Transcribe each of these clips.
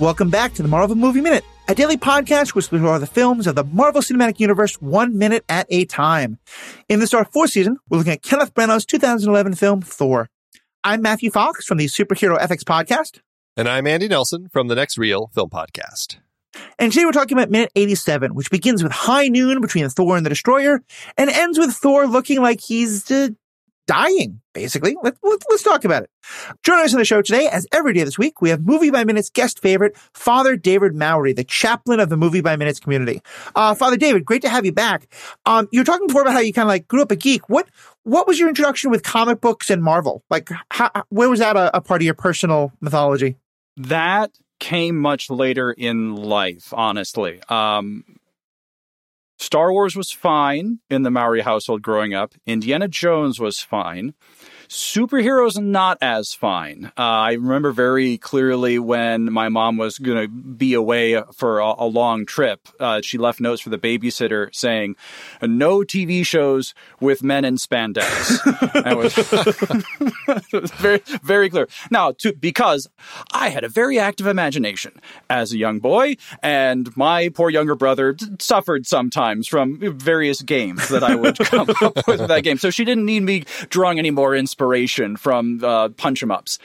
Welcome back to the Marvel Movie Minute, a daily podcast which explores the films of the Marvel Cinematic Universe one minute at a time. In this our fourth season, we're looking at Kenneth Branagh's 2011 film Thor. I'm Matthew Fox from the Superhero FX podcast. And I'm Andy Nelson from the Next Reel Film Podcast. And today we're talking about minute 87, which begins with high noon between Thor and the Destroyer and ends with Thor looking like he's uh, dying, basically. Let, let, let's talk about it. Joining us on the show today, as every day this week, we have Movies by Minute guest favorite, Father David Mowry, the chaplain of the Movies by Minute community. Uh, Father David, great to have you back. Um, you were talking before about how you kind of like grew up a geek. What, what was your introduction with comic books and Marvel? Like, how, where was that a, a part of your personal mythology? That came much later in life, honestly. Um, Star Wars was fine in the Mowry household growing up. Indiana Jones was fine. Superheroes not as fine. Uh, I remember very clearly when my mom was going to be away for a, a long trip. Uh, she left notes for the babysitter saying, "No TV shows with men in spandex." it was very, very clear. Now, to, because I had a very active imagination as a young boy, and my poor younger brother suffered sometimes from various games that I would come up with that game. So she didn't need me drawing any more inspiration inspiration from uh, punch 'em ups.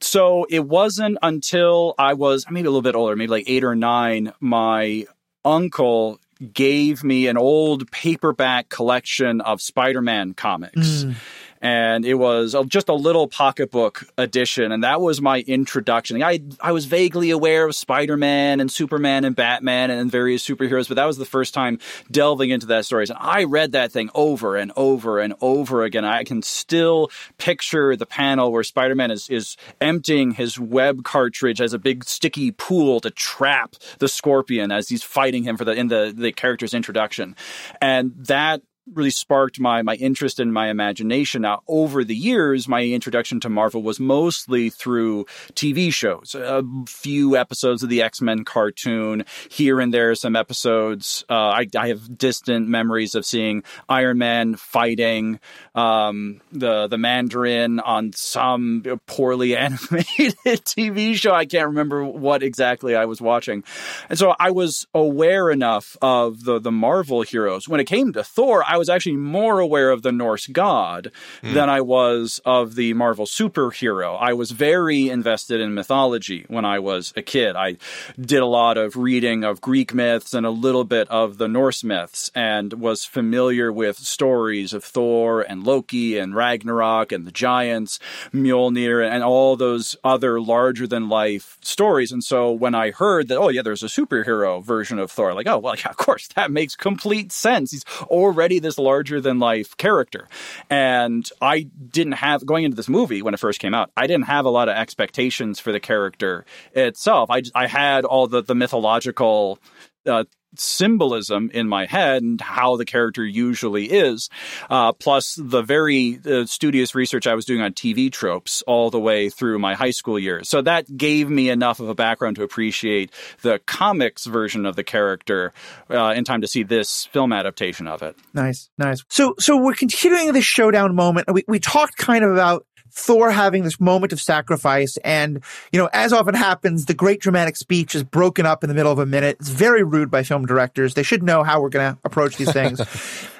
So it wasn't until I was maybe a little bit older, maybe like eight or nine, my uncle gave me an old paperback collection of Spider-Man comics. Mm and it was just a little pocketbook edition, and that was my introduction. I I was vaguely aware of Spider Man and Superman and Batman and various superheroes, but that was the first time delving into that stories. And I read that thing over and over and over again. I can still picture the panel where Spider Man is is emptying his web cartridge as a big sticky pool to trap the Scorpion as he's fighting him for the in the the character's introduction, and that really sparked my my interest in my imagination. Now, over the years, my introduction to Marvel was mostly through TV shows. A few episodes of the X Men cartoon, here and there, some episodes. Uh, I, I, have distant memories of seeing Iron Man fighting um, the the Mandarin on some poorly animated TV show. I can't remember what exactly I was watching, and so I was aware enough of the the Marvel heroes. When it came to Thor, I was actually more aware of the Norse god mm. than I was of the Marvel superhero. I was very invested in mythology when I was a kid. I did a lot of reading of Greek myths and a little bit of the Norse myths and was familiar with stories of Thor and Loki and Ragnarok and the giants, Mjolnir, and all those other larger than life stories. And so when I heard that, oh, yeah, there's a superhero version of Thor, like, oh, well, yeah, of course, that makes complete sense. He's already this larger than life character. And I didn't have, going into this movie when it first came out, I didn't have a lot of expectations for the character itself. I, I had all the, the mythological uh, symbolism in my head and how the character usually is, uh, plus the very uh, studious research I was doing on TV tropes all the way through my high school years. So that gave me enough of a background to appreciate the comics version of the character uh, in time to see this film adaptation of it. Nice, nice. So, so we're continuing this showdown moment. We we talked kind of about Thor having this moment of sacrifice. And, you know, as often happens, the great dramatic speech is broken up in the middle of a minute. It's very rude by film directors. They should know how we're going to approach these things.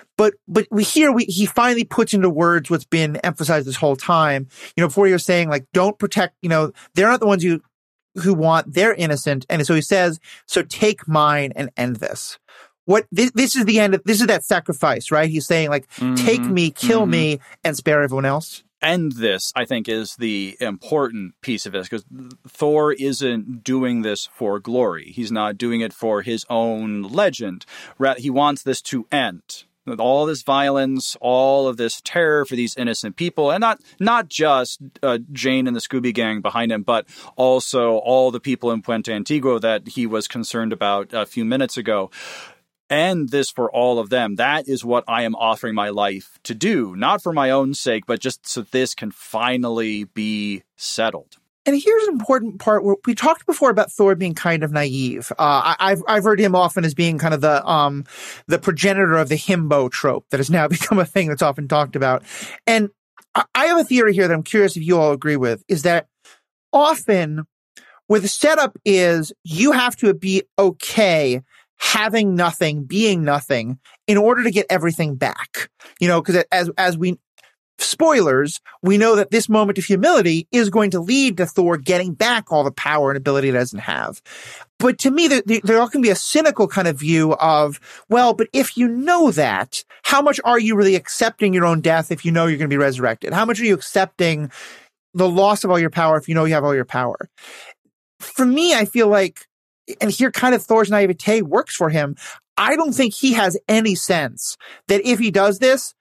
but, but we hear, we, he finally puts into words what's been emphasized this whole time. You know, before you're saying like, don't protect, you know, they're not the ones you, who want, they're innocent. And so he says, so take mine and end this what this, this, is the end of this is that sacrifice right he's saying like mm-hmm. take me kill mm-hmm. me and spare everyone else end this, I think, is the important piece of this because Thor isn't doing this for glory. He's not doing it for his own legend. He wants this to end. All this violence, all of this terror for these innocent people, and not not just uh, Jane and the Scooby Gang behind him, but also all the people in Puente Antiguo that he was concerned about a few minutes ago and this for all of them. That is what I am offering my life to do, not for my own sake, but just so this can finally be settled. And here's an important part where we talked before about Thor being kind of naive. Uh, I, have I've heard him often as being kind of the um the progenitor of the himbo trope that has now become a thing that's often talked about. And I have a theory here that I'm curious if you all agree with is that often where the setup is you have to be okay having nothing, being nothing in order to get everything back. You know, because as, as we, spoilers, we know that this moment of humility is going to lead to Thor getting back all the power and ability it doesn't have. But to me, there, there can be a cynical kind of view of, well, but if you know that, how much are you really accepting your own death if you know you're going to be resurrected? How much are you accepting the loss of all your power if you know you have all your power? For me, I feel like and here kind of Thor's naivete works for him. I don't think he has any sense that if he does this,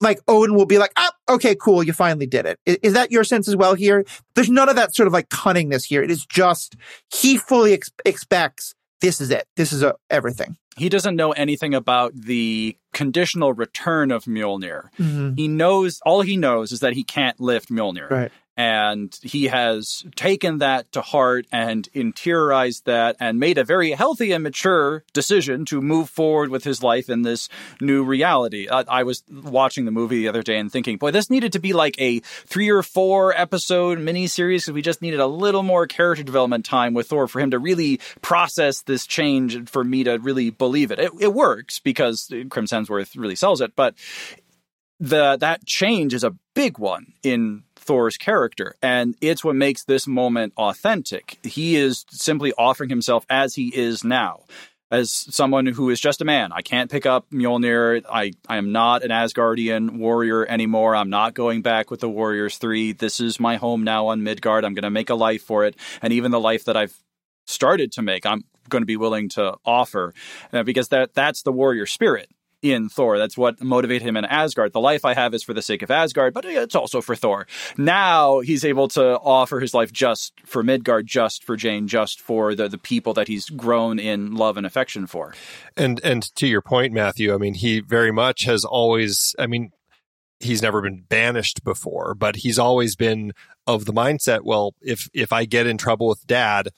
like Odin will be like, ah, okay, cool, you finally did it. Is, is, that your sense as well here? There's none of that sort of like cunningness here. It is just he fully ex- expects this is it. This is a, everything. He doesn't know anything about the conditional return of Mjolnir. Mm-hmm. He knows all he knows is that he can't lift Mjolnir. Right and he has taken that to heart and interiorized that and made a very healthy and mature decision to move forward with his life in this new reality. I, I was watching the movie the other day and thinking, boy, this needed to be like a three or four episode miniseries because we just needed a little more character development time with Thor for him to really process this change and for me to really believe it. It, it works because Chris Hemsworth really sells it, but the that change is a big one in Thor's character. And it's what makes this moment authentic. He is simply offering himself as he is now. As someone who is just a man, I can't pick up Mjolnir. I, I am not an Asgardian warrior anymore. I'm not going back with the Warriors 3. This is my home now on Midgard. I'm going to make a life for it. And even the life that I've started to make, I'm going to be willing to offer uh, because that that's the warrior spirit in Thor. That's what motivated him in Asgard. The life I have is for the sake of Asgard, but it's also for Thor. Now he's able to offer his life just for Midgard, just for Jane, just for the, the people that he's grown in love and affection for. And and to your point, Matthew, I mean, he very much has always I mean, he's never been banished before, but he's always been of the mindset, well, if if I get in trouble with dad,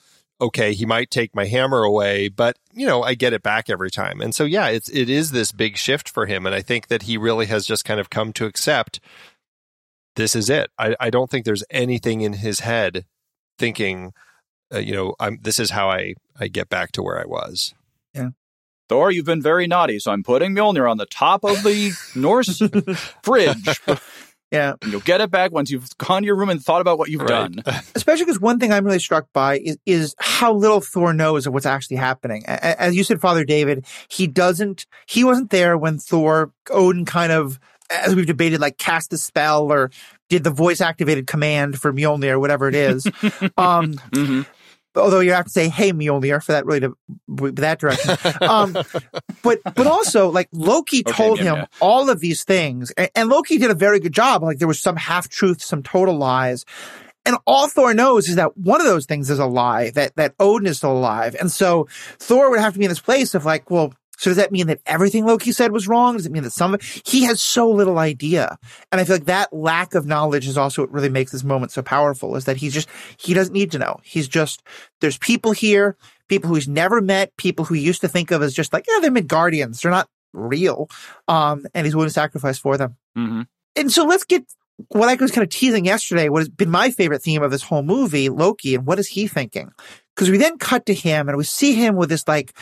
okay, he might take my hammer away, but you know, I get it back every time. And so yeah, it's it is this big shift for him and I think that he really has just kind of come to accept this is it. I, I don't think there's anything in his head thinking uh, you know, I'm this is how I I get back to where I was. Yeah. Thor, you've been very naughty, so I'm putting Mjolnir on the top of the Norse fridge. Yeah. And you'll get it back once you've gone to your room and thought about what you've right. done. Especially because one thing I'm really struck by is, is how little Thor knows of what's actually happening. As you said, Father David, he doesn't, he wasn't there when Thor, Odin kind of, as we've debated, like cast a spell or did the voice activated command for Mjolnir or whatever it is. um, mm-hmm although you have to say, "Hey, Mjolnir," for that really to that direction. Um, but but also like Loki okay, told yeah, him yeah. all of these things, and, and, Loki did a very good job. Like there was some half truth, some total lies. And all Thor knows is that one of those things is a lie, that, that Odin is still alive. And so Thor would have to be in this place of like, well, so does that mean that everything Loki said was wrong? Does it mean that some of it? He has so little idea. And I feel like that lack of knowledge is also what really makes this moment so powerful is that he's just, he doesn't need to know. He's just, there's people here, people who he's never met, people who he used to think of as just like, yeah, they're Midgardians. They're not real. Um, and he's willing to sacrifice for them. Mm-hmm. And so let's get what I was kind of teasing yesterday, what has been my favorite theme of this whole movie, Loki, and what is he thinking? Because we then cut to him and we see him with this like,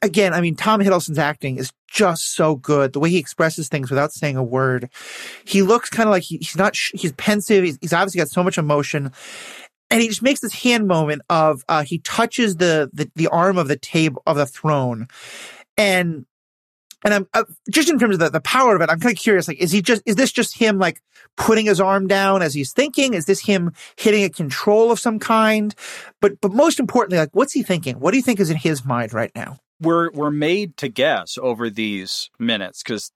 again, I mean, Tom Hiddleston's acting is just so good. The way he expresses things without saying a word. He looks kind of like he, he's not, he's pensive. He's, he's, obviously got so much emotion. And he just makes this hand moment of, uh, he touches the, the, the arm of the table, of the throne. And and I'm uh, just in terms of the, the power of it, I'm kind of curious. Like, is he just, is this just him like putting his arm down as he's thinking? Is this him hitting a control of some kind? But, but most importantly, like, what's he thinking? What do you think is in his mind right now? We're, we're made to guess over these minutes because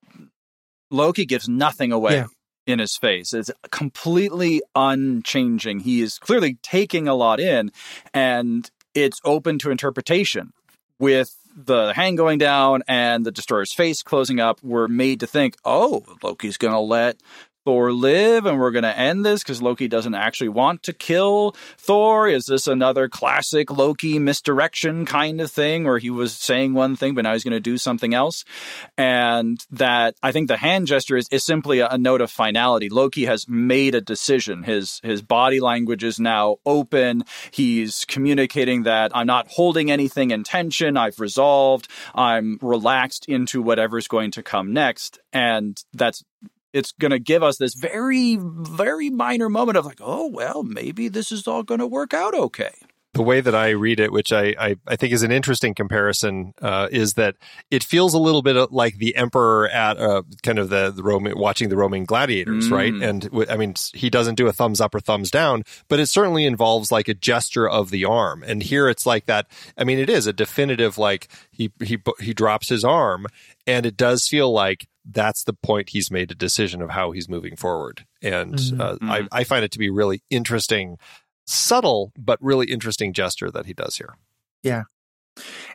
Loki gives nothing away. Yeah. In his face. It's completely unchanging. He is clearly taking a lot in and it's open to interpretation with the hang going down and the destroyer's face closing up, we're made to think, oh, Loki's going to let Thor live and we're going to end this because Loki doesn't actually want to kill Thor? Is this another classic Loki misdirection kind of thing where he was saying one thing, but now he's going to do something else? And that I think the hand gesture is, is simply a, a note of finality. Loki has made a decision. His, his body language is now open. He's communicating that I'm not holding anything in tension. I've resolved. I'm relaxed into whatever's going to come next. And that's it's going to give us this very, very minor moment of like, oh, well, maybe this is all going to work out okay. The way that I read it, which I, I, I think is an interesting comparison, uh, is that it feels a little bit like the emperor at uh, kind of the, the Roman, watching the Roman gladiators, mm. right? And I mean, he doesn't do a thumbs up or thumbs down, but it certainly involves like a gesture of the arm. And here it's like that. I mean, it is a definitive like he he he drops his arm, and it does feel like that's the point he's made a decision of how he's moving forward. And mm-hmm. Uh, I, mm-hmm. I find it to be really interesting, subtle, but really interesting gesture that he does here. Yeah.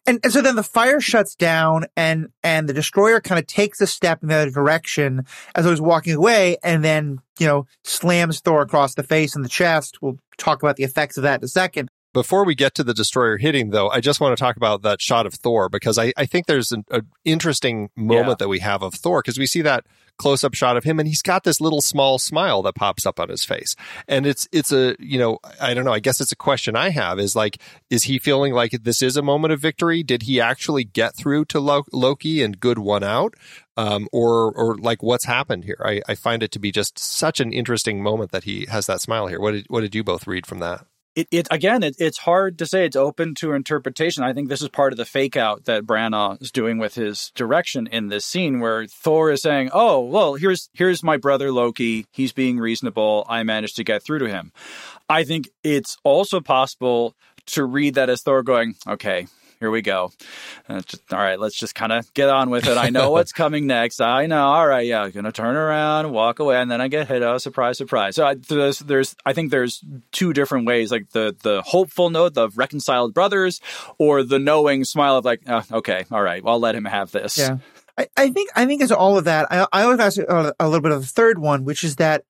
And, and so then the fire shuts down and, and the destroyer kind of takes a step in the other direction as I was walking away and then, you know, slams Thor across the face and the chest. We'll talk about the effects of that in a second. Before we get to the destroyer hitting, though, I just want to talk about that shot of Thor because I, I think there's an, interesting moment yeah. that we have of Thor because we see that close up shot of him and he's got this little small smile that pops up on his face. And it's, it's a, you know, I don't know. I guess it's a question I have is like, is he feeling like this is a moment of victory? Did he actually get through to Loki and good one out? Um, or, or like what's happened here? I, I find it to be just such an interesting moment that he has that smile here. What did, what did you both read from that? It, it again, it, it's hard to say. It's open to interpretation. I think this is part of the fake out that Branagh is doing with his direction in this scene, where Thor is saying, "Oh, well, here's here's my brother Loki. He's being reasonable. I managed to get through to him." I think it's also possible to read that as Thor going, "Okay, here we go. Uh, just, all right, let's just kind of get on with it. I know what's coming next. I know. All right, yeah, gonna turn around, walk away, and then I get hit. Oh, surprise, surprise. So I, there's, there's, I think there's two different ways, like the the hopeful note of reconciled brothers, or the knowing smile of like, oh, okay, all right, well, I'll let him have this. Yeah. I, I think I think it's all of that. I, I always ask a, a little bit of the third one, which is that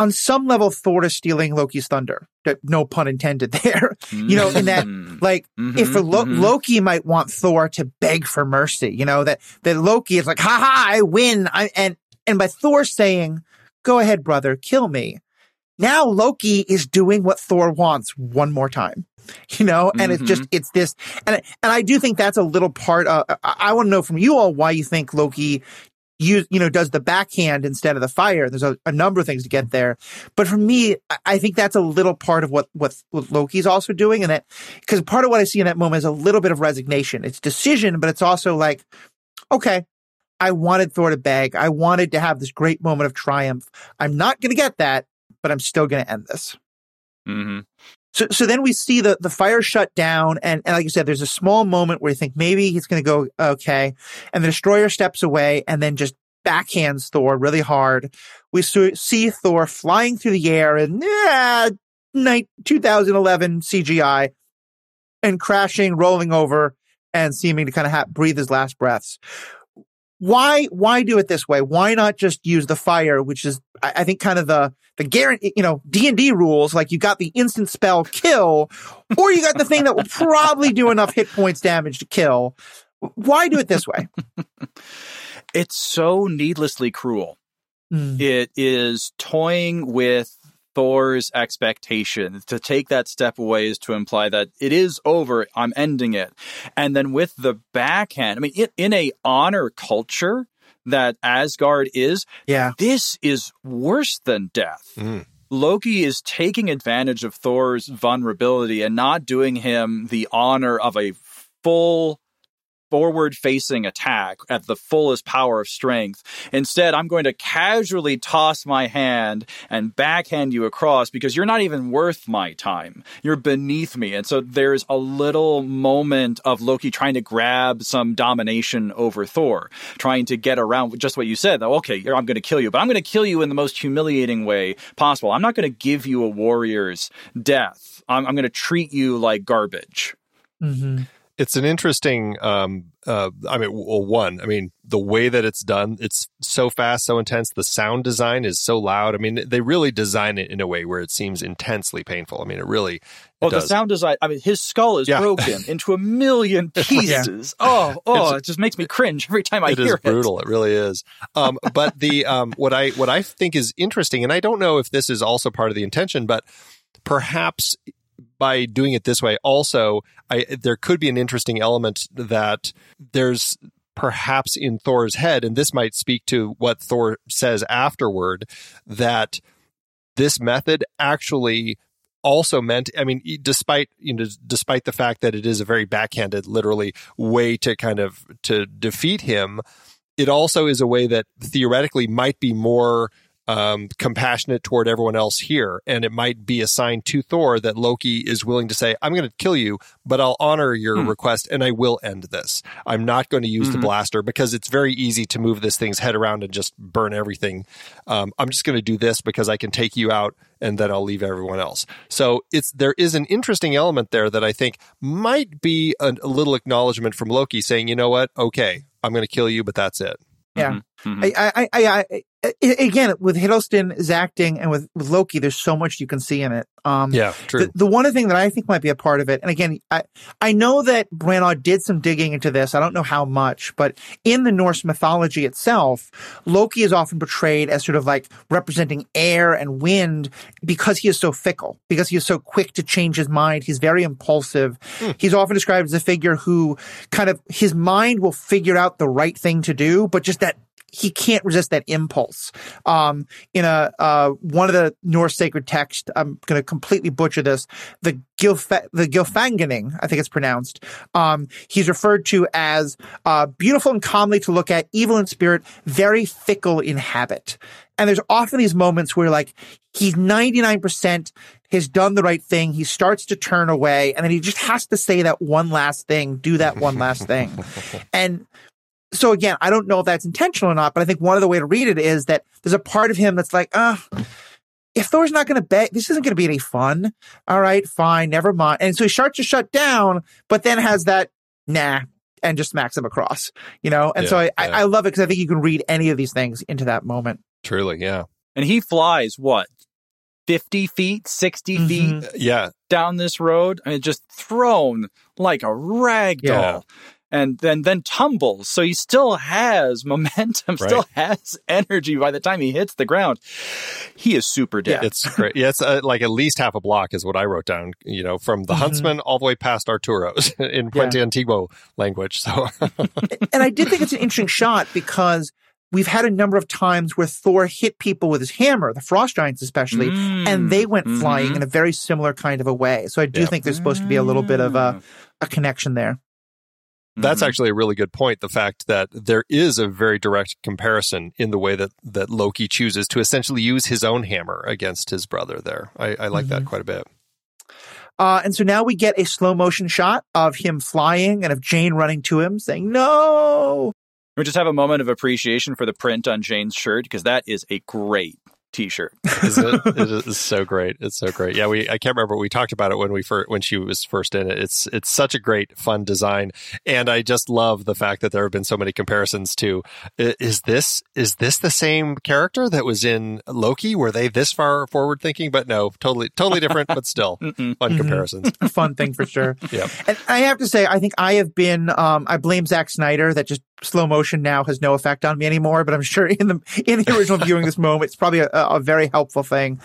on some level, Thor is stealing Loki's thunder. No pun intended there. you know, in that, mm-hmm. like, mm-hmm, if Lo- mm-hmm. Loki might want Thor to beg for mercy, you know, that, that Loki is like, ha ha, I win. I, and, and by Thor saying, go ahead, brother, kill me. Now Loki is doing what Thor wants one more time, you know, and mm-hmm. it's just, it's this, and, and I do think that's a little part of, I, I want to know from you all why you think Loki use, you know, does the backhand instead of the fire. There's a, a number of things to get there. But for me, I think that's a little part of what, what, what Loki's also doing. And that, because part of what I see in that moment is a little bit of resignation. It's decision, but it's also like, okay, I wanted Thor to beg. I wanted to have this great moment of triumph. I'm not going to get that, but I'm still going to end this. Mm-hmm. So, so then we see the, the fire shut down. And, and like you said, there's a small moment where you think maybe he's going to go, okay. And the destroyer steps away and then just backhands Thor really hard. We see Thor flying through the air in yeah, 2011 CGI and crashing, rolling over and seeming to kind of breathe his last breaths why why do it this way? Why not just use the fire, which is I, I think kind of the the guarantee, you know, D and D rules. Like you got the instant spell kill, or you got the thing that will probably do enough hit points damage to kill. Why do it this way? it's so needlessly cruel. Mm. It is toying with Thor's expectation. To take that step away is to imply that it is over. I'm ending it. And then with the backhand, I mean, in, in a honor culture that Asgard is, yeah, this is worse than death. Mm. Loki is taking advantage of Thor's vulnerability and not doing him the honor of a full forward facing attack at the fullest power of strength. Instead, I'm going to casually toss my hand and backhand you across because you're not even worth my time. You're beneath me. And so there's a little moment of Loki trying to grab some domination over Thor, trying to get around just what you said. That, okay, I'm going to kill you, but I'm going to kill you in the most humiliating way possible. I'm not going to give you a warrior's death. I'm, I'm going to treat you like garbage. Mm-hmm it's an interesting um uh i mean well, one i mean the way that it's done it's so fast so intense the sound design is so loud i mean they really design it in a way where it seems intensely painful i mean it really it well, does. the sound design. I mean, his skull is Yeah. broken into a million pieces. Oh, oh, it just makes me cringe every time I it hear is brutal. It. really is. Um, but the um, what I what I think is interesting, and I don't know if this is also part of the intention, but perhaps by doing it this way, also I, there could be an interesting element that there's perhaps in Thor's head, and this might speak to what Thor says afterward, that this method actually also meant i mean despite you know despite the fact that it is a very backhanded literally way to kind of to defeat him it also is a way that theoretically might be more um, compassionate toward everyone else here and it might be a sign to thor that loki is willing to say i'm going to kill you but i'll honor your Hmm. request and i will end this i'm not going to use the Mhm. blaster because it's very easy to move this thing's head around and just burn everything um, i'm just going to do this because i can take you out and then I'll leave everyone else. So it's there is an interesting element there that I think might be a, a little acknowledgement from Loki saying, you know what, okay, I'm going to kill you, but that's it. Yeah. Mhm. I, I, I, I, I, again, with Hiddleston's acting and with, with Loki, there's so much you can see in it. Um, Yeah, true. The, the one thing that I think might be a part of it, and again, I, I know that Branagh did some digging into this. I don't know how much, but in the Norse mythology itself, Loki is often portrayed as sort of like representing air and wind because he is so fickle, because he is so quick to change his mind. He's very impulsive. He's often described as a figure who kind of, his mind will figure out the right thing to do, but just that he can't resist that impulse. Um, in a uh, one of the Norse sacred texts, I'm going to completely butcher this. The Gilfa- the Gilfangening, I think it's pronounced. Um, he's referred to as uh, beautiful and comely to look at, evil in spirit, very fickle in habit. And there's often these moments where like he's 99% has done the right thing. He starts to turn away and then he just has to say that one last thing, do that one last thing. And so again, I don't know if that's intentional or not, but I think one of the way to read it is that there's a part of him that's like, ah, if Thor's not going to bet, this isn't going to be any fun. All right, fine, never mind. And so he starts to shut down, but then has that nah and just smacks him across, you know? And so I, Yeah, I. I love it because I think you can read any of these things into that moment. Truly, yeah. And he flies what, fifty feet, 60 Mhm. feet Yeah, down this road? I mean, just thrown like a rag doll. Yeah. And then then tumbles, so he still has momentum, still has energy by the time he hits the ground. He is super dead. it's great. Yeah, it's uh, like at least half a block is what I wrote down, you know, from the Mhm. huntsman all the way past Arturo's in Puente Antiguo language. So, and I did think it's an interesting shot because we've had a number of times where Thor hit people with his hammer, the frost giants especially, Mm. and they went flying Mhm. in a very similar kind of a way. So I do Yeah. think there's supposed to be a little bit of Mm. a, a connection there. That's Mhm. actually a really good point. The fact that there is a very direct comparison in the way that, that Loki chooses to essentially use his own hammer against his brother there. I, I like that Mhm. quite a bit. Uh, and so now we get a slow motion shot of him flying and of Jane running to him saying, no. We just have a moment of appreciation for the print on Jane's shirt because that is a great T-shirt. Isn't it? it is so great. It's so great. Yeah, we I can't remember we talked about it when we first when she was first in it. It's it's such a great fun design, and I just love the fact that there have been so many comparisons to is this is this the same character that was in Loki? Were they this far forward thinking? But no, totally totally different, but still fun Mhm. comparisons. Fun thing for sure. yeah, And I have to say, I think I have been, um, I blame Zack Snyder that just slow motion now has no effect on me anymore, but I'm sure in the, in the original viewing this moment, it's probably a, a very helpful thing.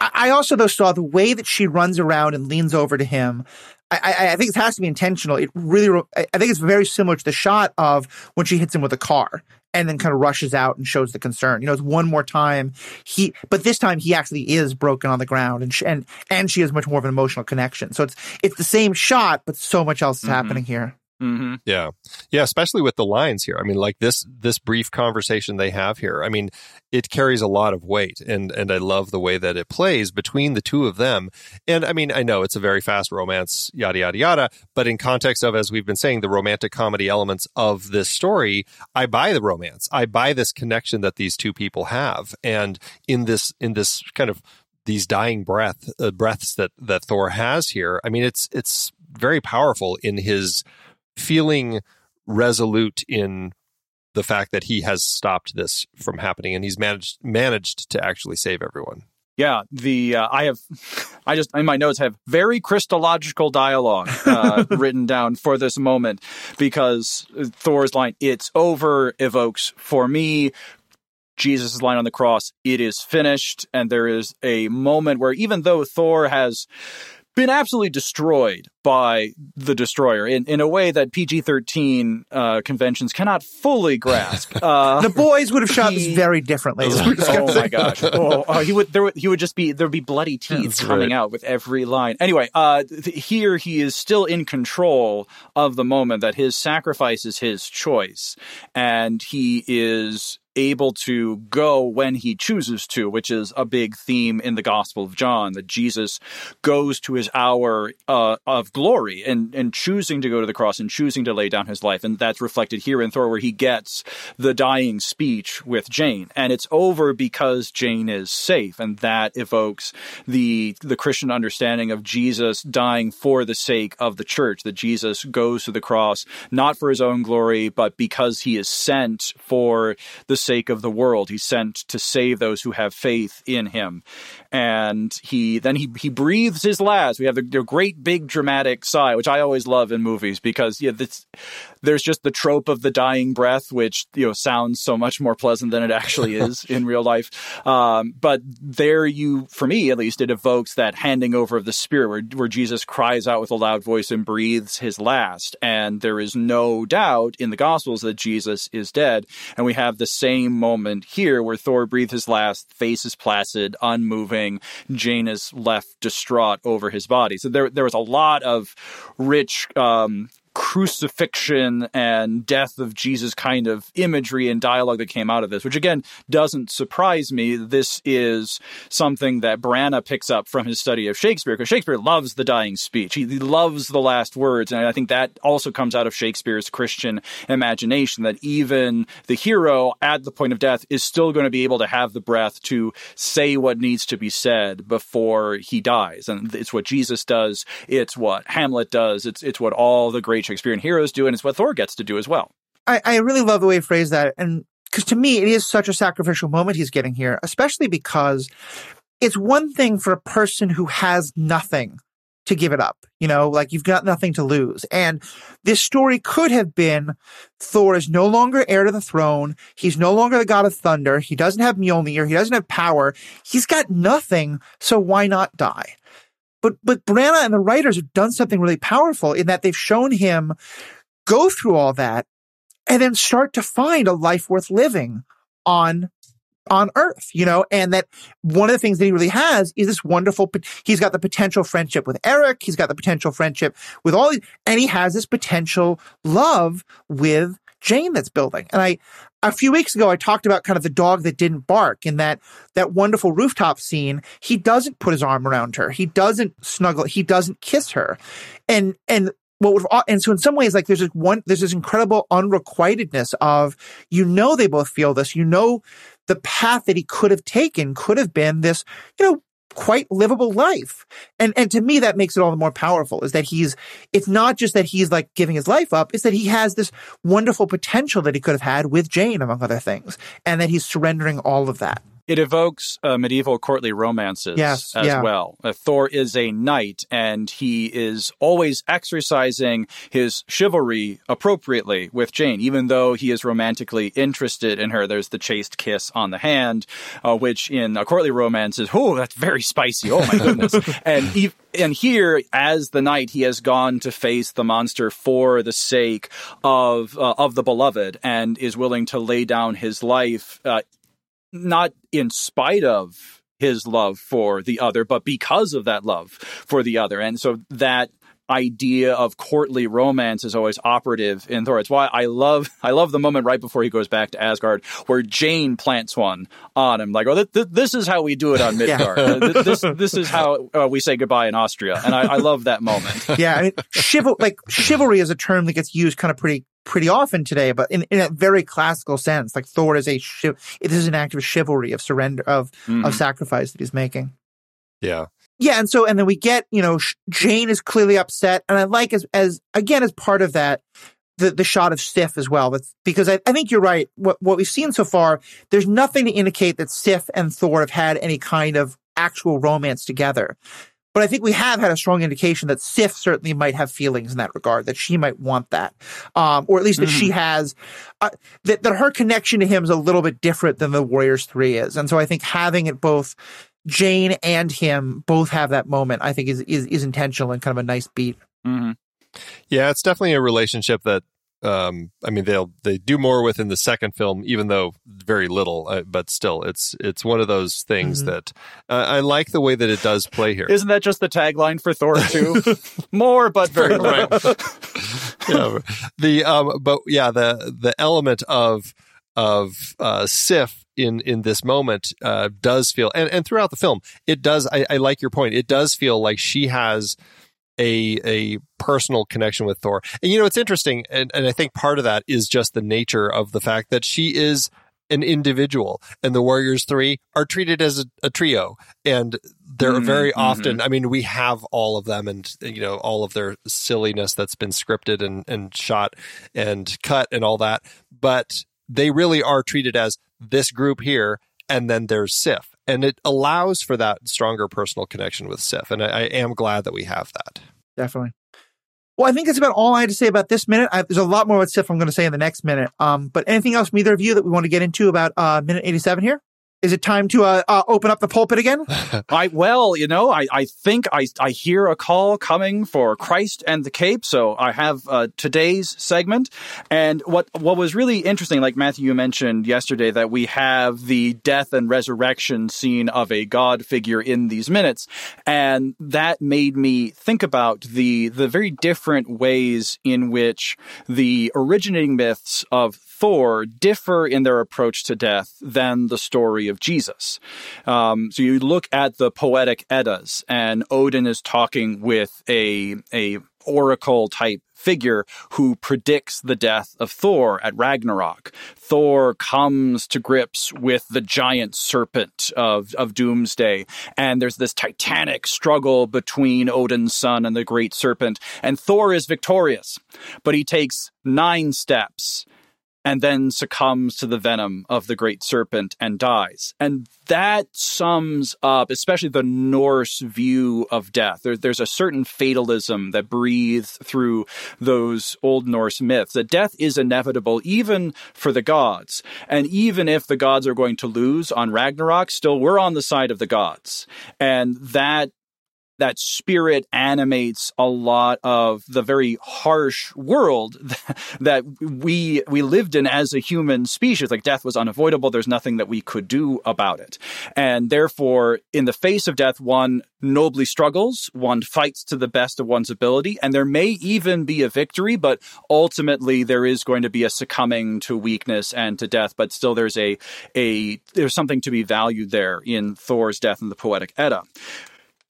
I, I also though saw the way that she runs around and leans over to him. I, I, I think it has to be intentional. It really, I think it's very similar to the shot of when she hits him with a car and then kind of rushes out and shows the concern. You know, it's one more time he, but this time he actually is broken on the ground and, sh- and, and she has much more of an emotional connection. So it's, it's the same shot, but so much else is Mhm. happening here. Hmm Yeah. Yeah, especially with the lines here. I mean, like this this brief conversation they have here. I mean, it carries a lot of weight and and I love the way that it plays between the two of them. And I mean, I know it's a very fast romance, yada yada yada, but in context of as we've been saying the romantic comedy elements of this story, I buy the romance. I buy this connection that these two people have. And in this in this kind of these dying breath uh, breaths that that Thor has here. I mean, it's it's very powerful in his feeling resolute in the fact that he has stopped this from happening and he's managed managed to actually save everyone. Yeah, the uh, I have, I just in my notes have very Christological dialogue uh, written down for this moment because Thor's line "It's over" evokes for me Jesus' line on the cross, "It is finished," and there is a moment where even though Thor has been absolutely destroyed by the destroyer in, in a way that PG 13 uh, conventions cannot fully grasp. Uh, the boys would have shot he, this very differently. oh my gosh. Oh, oh, he would, there would, he would just be, there would be bloody teeth That's coming right. out with every line. Anyway, uh, th- here he is still in control of the moment that his sacrifice is his choice. And he is able to go when he chooses to, which is a big theme in the Gospel of John, that Jesus goes to his hour uh, of glory and, and choosing to go to the cross and choosing to lay down his life. And that's reflected here in Thor, where he gets the dying speech with Jane. And it's over because Jane is safe. And that evokes the, the Christian understanding of Jesus dying for the sake of the church, that Jesus goes to the cross not for his own glory, but because he is sent for the sake of the world. He's sent to save those who have faith in him. And he then he he breathes his last. We have the, the great big dramatic sigh, which I always love in movies because yeah, this, there's just the trope of the dying breath, which you know sounds so much more pleasant than it actually is in real life. Um, but there, you for me at least, it evokes that handing over of the spirit, where where Jesus cries out with a loud voice and breathes his last. And there is no doubt in the Gospels that Jesus is dead, and we have the same same moment here where Thor breathes his last, face is placid, unmoving. Jane is left distraught over his body. So there, there was a lot of rich um, crucifixion and death of Jesus kind of imagery and dialogue that came out of this, which again doesn't surprise me. This is something that Branagh picks up from his study of Shakespeare, because Shakespeare loves the dying speech. He loves the last words. And I think that also comes out of Shakespeare's Christian imagination that even the hero at the point of death is still going to be able to have the breath to say what needs to be said before he dies. And it's what Jesus does. It's what Hamlet does. It's, it's what all the great Shakespearean heroes do, and it's what Thor gets to do as well. I, I really love the way he phrased that. And because to me, it is such a sacrificial moment he's getting here, especially because it's one thing for a person who has nothing to give it up. You know, like you've got nothing to lose. And this story could have been Thor is no longer heir to the throne. He's no longer the god of thunder. He doesn't have Mjolnir. He doesn't have power. He's got nothing. So why not die? But but Branagh and the writers have done something really powerful in that they've shown him go through all that and then start to find a life worth living on on earth, you know, and that one of the things that he really has is this wonderful, he's got the potential friendship with Erik. He's got the potential friendship with all and he has this potential love with Jane that's building. And I, a few weeks ago, I talked about kind of the dog that didn't bark in that, that wonderful rooftop scene. He doesn't put his arm around her. He doesn't snuggle. He doesn't kiss her. And, and what would, and so in some ways, like there's this one, there's this incredible unrequitedness of, you know, they both feel this, you know, the path that he could have taken could have been this, you know, quite livable life. And, and to me, that makes it all the more powerful is that he's, it's not just that he's like giving his life up. It's that he has this wonderful potential that he could have had with Jane, among other things, and that he's surrendering all of that. It evokes uh, medieval courtly romances yes, as yeah. well. Uh, Thor is a knight, and he is always exercising his chivalry appropriately with Jane, even though he is romantically interested in her. There's the chaste kiss on the hand, uh, which in a courtly romance is, oh, that's very spicy. Oh my goodness. and he, and here, as the knight, he has gone to face the monster for the sake of uh, of the beloved, and is willing to lay down his life uh, not in spite of his love for the other, but because of that love for the other. And so that idea of courtly romance is always operative in Thor. It's why I love I love the moment right before he goes back to Asgard where Jane plants one on him. Like, oh, th- th- this is how we do it on Midgard. yeah. Uh, this this is how uh, we say goodbye in Austria, and I, I love that moment. Yeah, I mean, chival- like chivalry is a term that gets used kind of pretty pretty often today, but in, in a very classical sense, like Thor is a this is an act of chivalry, of surrender, of mm-hmm. of sacrifice that he's making. Yeah, yeah, and so and then we get you know Jane is clearly upset, and I like as as again as part of that the the shot of Sif as well. That's because I, I think you're right. What what we've seen so far, there's nothing to indicate that Sif and Thor have had any kind of actual romance together. But I think we have had a strong indication that Sif certainly might have feelings in that regard, that she might want that, um, or at least that mm-hmm. she has, uh, that, that her connection to him is a little bit different than the Warriors 3 is. And so I think having it both Jane and him both have that moment, I think is, is, is intentional and kind of a nice beat. Mm-hmm. Yeah, it's definitely a relationship that um, I mean they'll they do more with in the second film, even though very little, uh, but still, it's it's one of those things mm-hmm. that uh, I like the way that it does play here. Isn't that just the tagline for Thor two? more, but very little. yeah, the um, but yeah, the the element of of uh, Sif in in this moment uh, does feel and, and throughout the film it does I, I like your point it does feel like she has a a personal connection with Thor and you know it's interesting and, and I think part of that is just the nature of the fact that she is an individual and the Warriors three are treated as a, a trio and they're mm-hmm, very mm-hmm. often mm-hmm. I mean we have all of them and you know all of their silliness that's been scripted and, and shot and cut and all that but they really are treated as this group here, and then there's Sif. And it allows for that stronger personal connection with Sif. And I, I am glad that we have that. Definitely. Well, I think that's about all I had to say about this minute. I, there's a lot more about Sif I'm going to say in the next minute. Um, but anything else from either of you that we want to get into about uh, minute 87 here? Is it time to uh, uh, open up the pulpit again? I well, you know, I, I think I I hear a call coming for Christ and the Cape, so I have uh, today's segment. And what what was really interesting, like Matthew you mentioned yesterday, that we have the death and resurrection scene of a God figure in these minutes, and that made me think about the the very different ways in which the originating myths of Thor differ in their approach to death than the story of Jesus. Um, so you look at the poetic Eddas, and Odin is talking with a a oracle type figure who predicts the death of Thor at Ragnarok. Thor comes to grips with the giant serpent of, of Doomsday, and there's this titanic struggle between Odin's son and the great serpent, and Thor is victorious, but he takes nine steps and then succumbs to the venom of the great serpent and dies. And that sums up, especially the Norse view of death. There, there's a certain fatalism that breathes through those old Norse myths that death is inevitable even for the gods. And even if the gods are going to lose on Ragnarok, still we're on the side of the gods. And that that spirit animates a lot of the very harsh world that we we lived in as a human species. Like death was unavoidable. There's nothing that we could do about it. And therefore in the face of death one nobly struggles one fights to the best of one's ability and there may even be a victory but ultimately there is going to be a succumbing to weakness and to death but still there's a a there's something to be valued there in Thor's death in the poetic Edda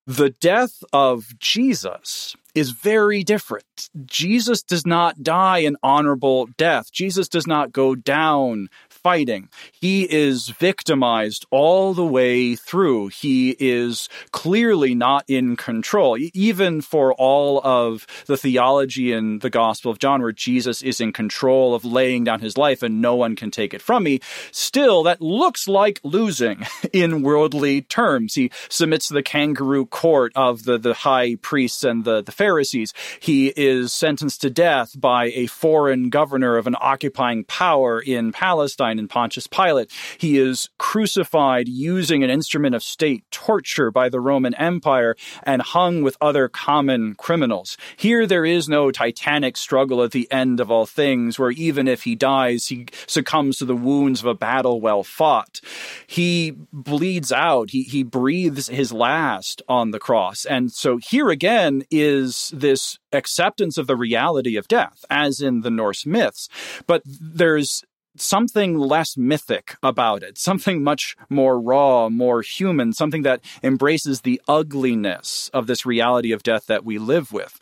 the death of Jesus is very different. Jesus does not die an honorable death. Jesus does not go down fighting. He is victimized all the way through. He is clearly not in control. Even for all of the theology in the Gospel of John, where Jesus is in control of laying down his life and no one can take it from me, still that looks like losing in worldly terms. He submits to the kangaroo court of the, the high priests and the, the Pharisees. He is sentenced to death by a foreign governor of an occupying power in Palestine And Pontius Pilate. He is crucified using an instrument of state torture by the Roman Empire and hung with other common criminals. Here there is no titanic struggle at the end of all things where even if he dies, he succumbs to the wounds of a battle well fought. He bleeds out. He, he breathes his last on the cross. And so here again is this acceptance of the reality of death, as in the Norse myths. But there's something less mythic about it, something much more raw, more human, something that embraces the ugliness of this reality of death that we live with.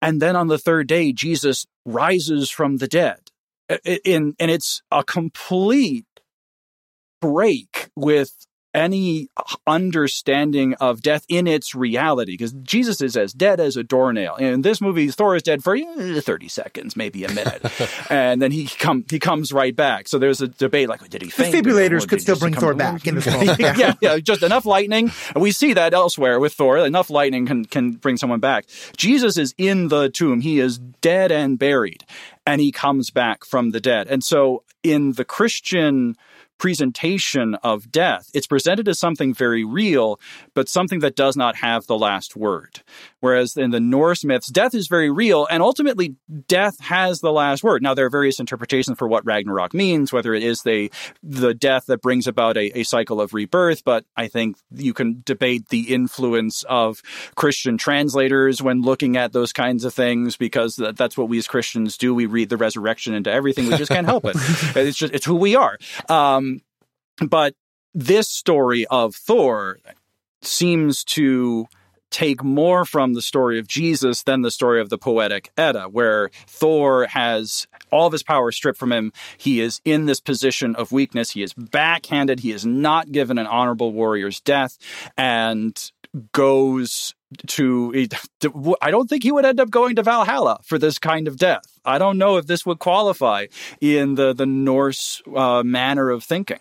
And then on the third day, Jesus rises from the dead. And it's a complete break with any understanding of death in its reality because Jesus is as dead as a doornail. In this movie, Thor is dead for eh, 30 seconds, maybe a minute. and then he come he comes right back. So there's a debate like, did he faint? Defibrillators could still bring Thor back in this moment. Yeah. yeah, yeah, just enough lightning. We see that elsewhere with Thor. Enough lightning can, can bring someone back. Jesus is in the tomb. He is dead and buried. And he comes back from the dead. And so in the Christian presentation of death. It's presented as something very real, but something that does not have the last word. Whereas in the Norse myths, death is very real, and ultimately death has the last word. Now there are various interpretations for what Ragnarok means, whether it is the the death that brings about a, a cycle of rebirth, but I think you can debate the influence of Christian translators when looking at those kinds of things because that's what we as Christians do. We read the resurrection into everything. We just can't help it. It's just it's who we are. Um, but this story of Thor seems to take more from the story of Jesus than the story of the poetic Edda, where Thor has all of his power stripped from him. He is in this position of weakness. He is backhanded. He is not given an honorable warrior's death and goes to I don't think he would end up going to Valhalla for this kind of death. I don't know if this would qualify in the the Norse uh, manner of thinking.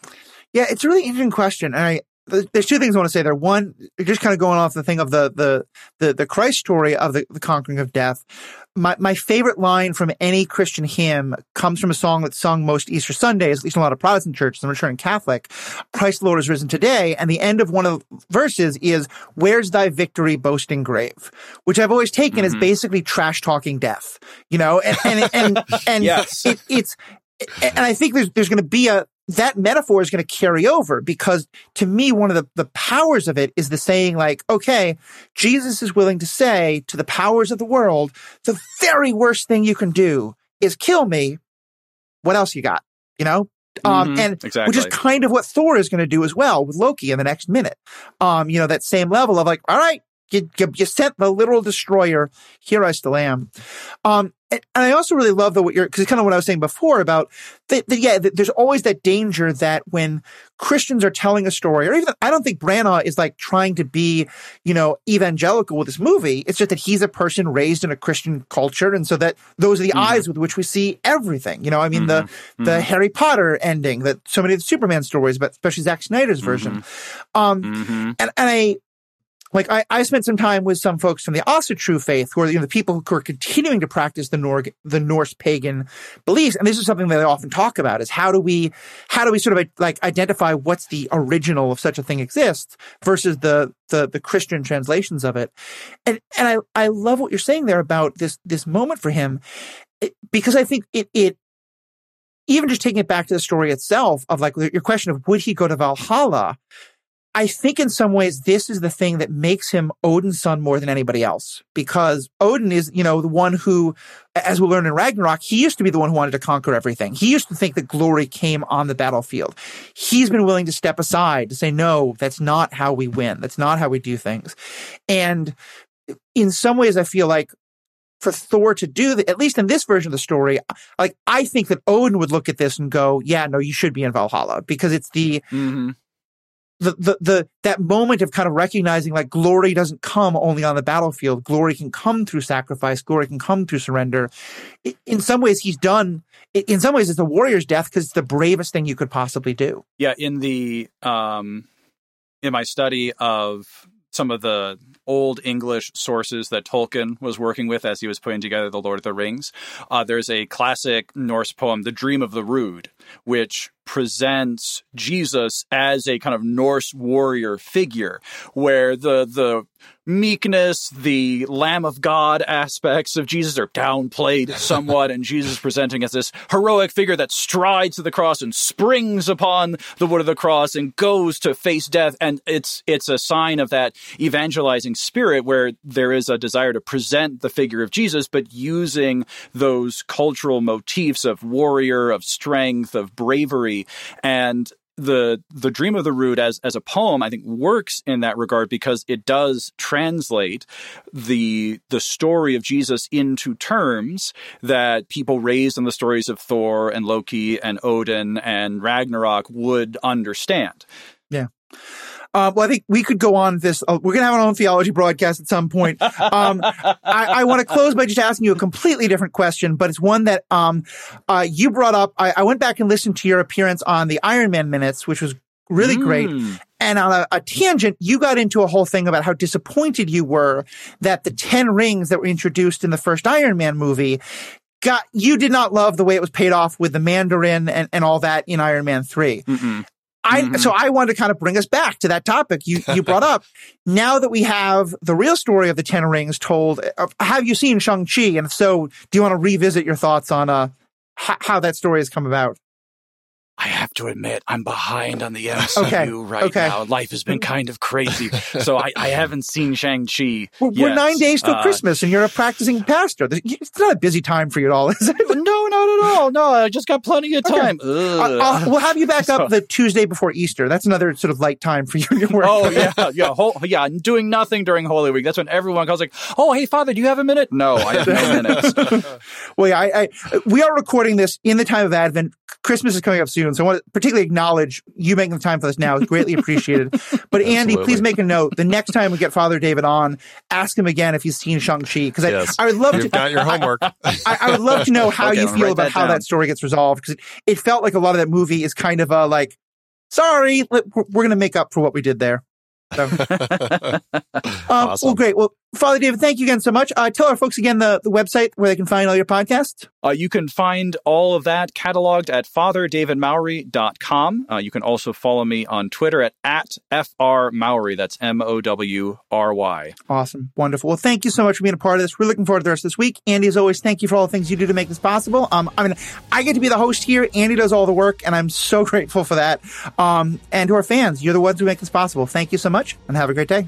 Yeah, it's a really interesting question. And I, there's two things I want to say there. One, just kind of going off the thing of the the the, the Christ story of the, the conquering of death. My my favorite line from any Christian hymn comes from a song that's sung most Easter Sundays, at least in a lot of Protestant churches. I'm returning Catholic. Christ the Lord is risen today, and the end of one of the verses is "Where's thy victory, boasting grave," which I've always taken mm-hmm. as basically trash talking death. You know, and and and, and yes. it, it's and I think there's there's going to be a that metaphor is going to carry over because to me, one of the, the powers of it is the saying like, okay, Jesus is willing to say to the powers of the world, the very worst thing you can do is kill me. What else you got? You know? Um, mm-hmm, and exactly. which is kind of what Thor is going to do as well with Loki in the next minute. Um, you know, that same level of like, all right, you, you, you sent the literal destroyer. Here I still am. Um, and, I also really love the what you're, cause it's kind of what I was saying before about that, yeah, that there's always that danger that when Christians are telling a story, or even, I don't think Branagh is like trying to be, you know, evangelical with this movie. It's just that he's a person raised in a Christian culture. And so that those are the mm-hmm. eyes with which we see everything. You know, I mean, mm-hmm. the, mm-hmm. the Harry Potter ending that so many of the Superman stories, but especially Zack Snyder's version. Mm-hmm. Um, mm-hmm. and, and I, like I, I spent some time with some folks from the Ásatrú faith who are you know, the people who are continuing to practice the Nor- the Norse pagan beliefs. And this is something that they often talk about is how do we, how do we sort of like identify what's the original of such a thing exists versus the, the, the Christian translations of it. And, and I, I love what you're saying there about this, this moment for him because I think it, it, even just taking it back to the story itself of like your question of would he go to Valhalla? I think in some ways this is the thing that makes him Odin's son more than anybody else because Odin is, you know, the one who, as we learn in Ragnarok, he used to be the one who wanted to conquer everything. He used to think that glory came on the battlefield. He's been willing to step aside to say, no, that's not how we win. That's not how we do things. And in some ways, I feel like for Thor to do that, at least in this version of the story, like I think that Odin would look at this and go, yeah, no, you should be in Valhalla because it's the, mm-hmm the, the, the, that moment of kind of recognizing like glory doesn't come only on the battlefield. Glory can come through sacrifice. Glory can come through surrender. In some ways, he's done, in some ways, it's a warrior's death because it's the bravest thing you could possibly do. Yeah. In the, um, in my study of some of the old English sources that Tolkien was working with as he was putting together the Lord of the Rings, uh, there's a classic Norse poem, The Dream of the Rood, which presents Jesus as a kind of Norse warrior figure, where the the meekness, the Lamb of God aspects of Jesus are downplayed somewhat, and Jesus presenting as this heroic figure that strides to the cross and springs upon the wood of the cross and goes to face death. And it's it's a sign of that evangelizing spirit where there is a desire to present the figure of Jesus, but using those cultural motifs of warrior, of strength, of bravery, and the the dream of the rood as as a poem i think works in that regard because it does translate the the story of jesus into terms that people raised in the stories of thor and loki and odin and ragnarok would understand. Yeah Uh, well, I think we could go on this. Uh, we're going to have our own theology broadcast at some point. Um, I, I want to close by just asking you a completely different question, but it's one that um, uh, you brought up. I, I, went back and listened to your appearance on the Iron Man minutes, which was really mm. great. And on a, a, tangent, you got into a whole thing about how disappointed you were that the 10 rings that were introduced in the first Iron Man movie got, you did not love the way it was paid off with the Mandarin and, and all that in Iron Man 3. Mm-mm. I, mm-hmm. so I wanted to kind of bring us back to that topic you, you brought up. now that we have the real story of the Ten Rings told, uh, have you seen Shang-Chi? And if so, do you want to revisit your thoughts on, uh, h- how that story has come about? I have to admit, I'm behind on the MCU okay. right okay. now. Life has been kind of crazy. so I, I haven't seen Shang-Chi. We're, we're nine days till uh, Christmas and you're a practicing pastor. It's not a busy time for you at all, is it? No, not at all. No, I just got plenty of time. Okay. we'll have you back up the Tuesday before Easter. That's another sort of light time for you in your work. Oh, yeah. Yeah. Whole, yeah. Doing nothing during Holy Week. That's when everyone calls like, oh, hey, Father, do you have a minute? No, I have no minutes. well, yeah, I, I, we are recording this in the time of Advent. Christmas is coming up soon. So I want to particularly acknowledge you making the time for this now is greatly appreciated. But Andy, please make a note. The next time we get Father David on, ask him again if he's seen Shang-Chi. Because yes. I, I, would love You've to. got your homework. I, I, would love to know how okay, you feel about that how that story gets resolved. Because it, it, felt like a lot of that movie is kind of a like, sorry, we're, we're going to make up for what we did there. So. um, awesome. Well, great. Well, Father David, thank you again so much. Uh, tell our folks again the, the website where they can find all your podcasts. Uh, you can find all of that cataloged at fatherdavidmowry.com. Uh, you can also follow me on Twitter at, at FRMowry. That's M O W R Y. Awesome. Wonderful. Well, thank you so much for being a part of this. We're looking forward to the rest of this week. Andy, as always, thank you for all the things you do to make this possible. Um, I mean, I get to be the host here. Andy does all the work, and I'm so grateful for that. Um, and to our fans, you're the ones who make this possible. Thank you so much, and have a great day.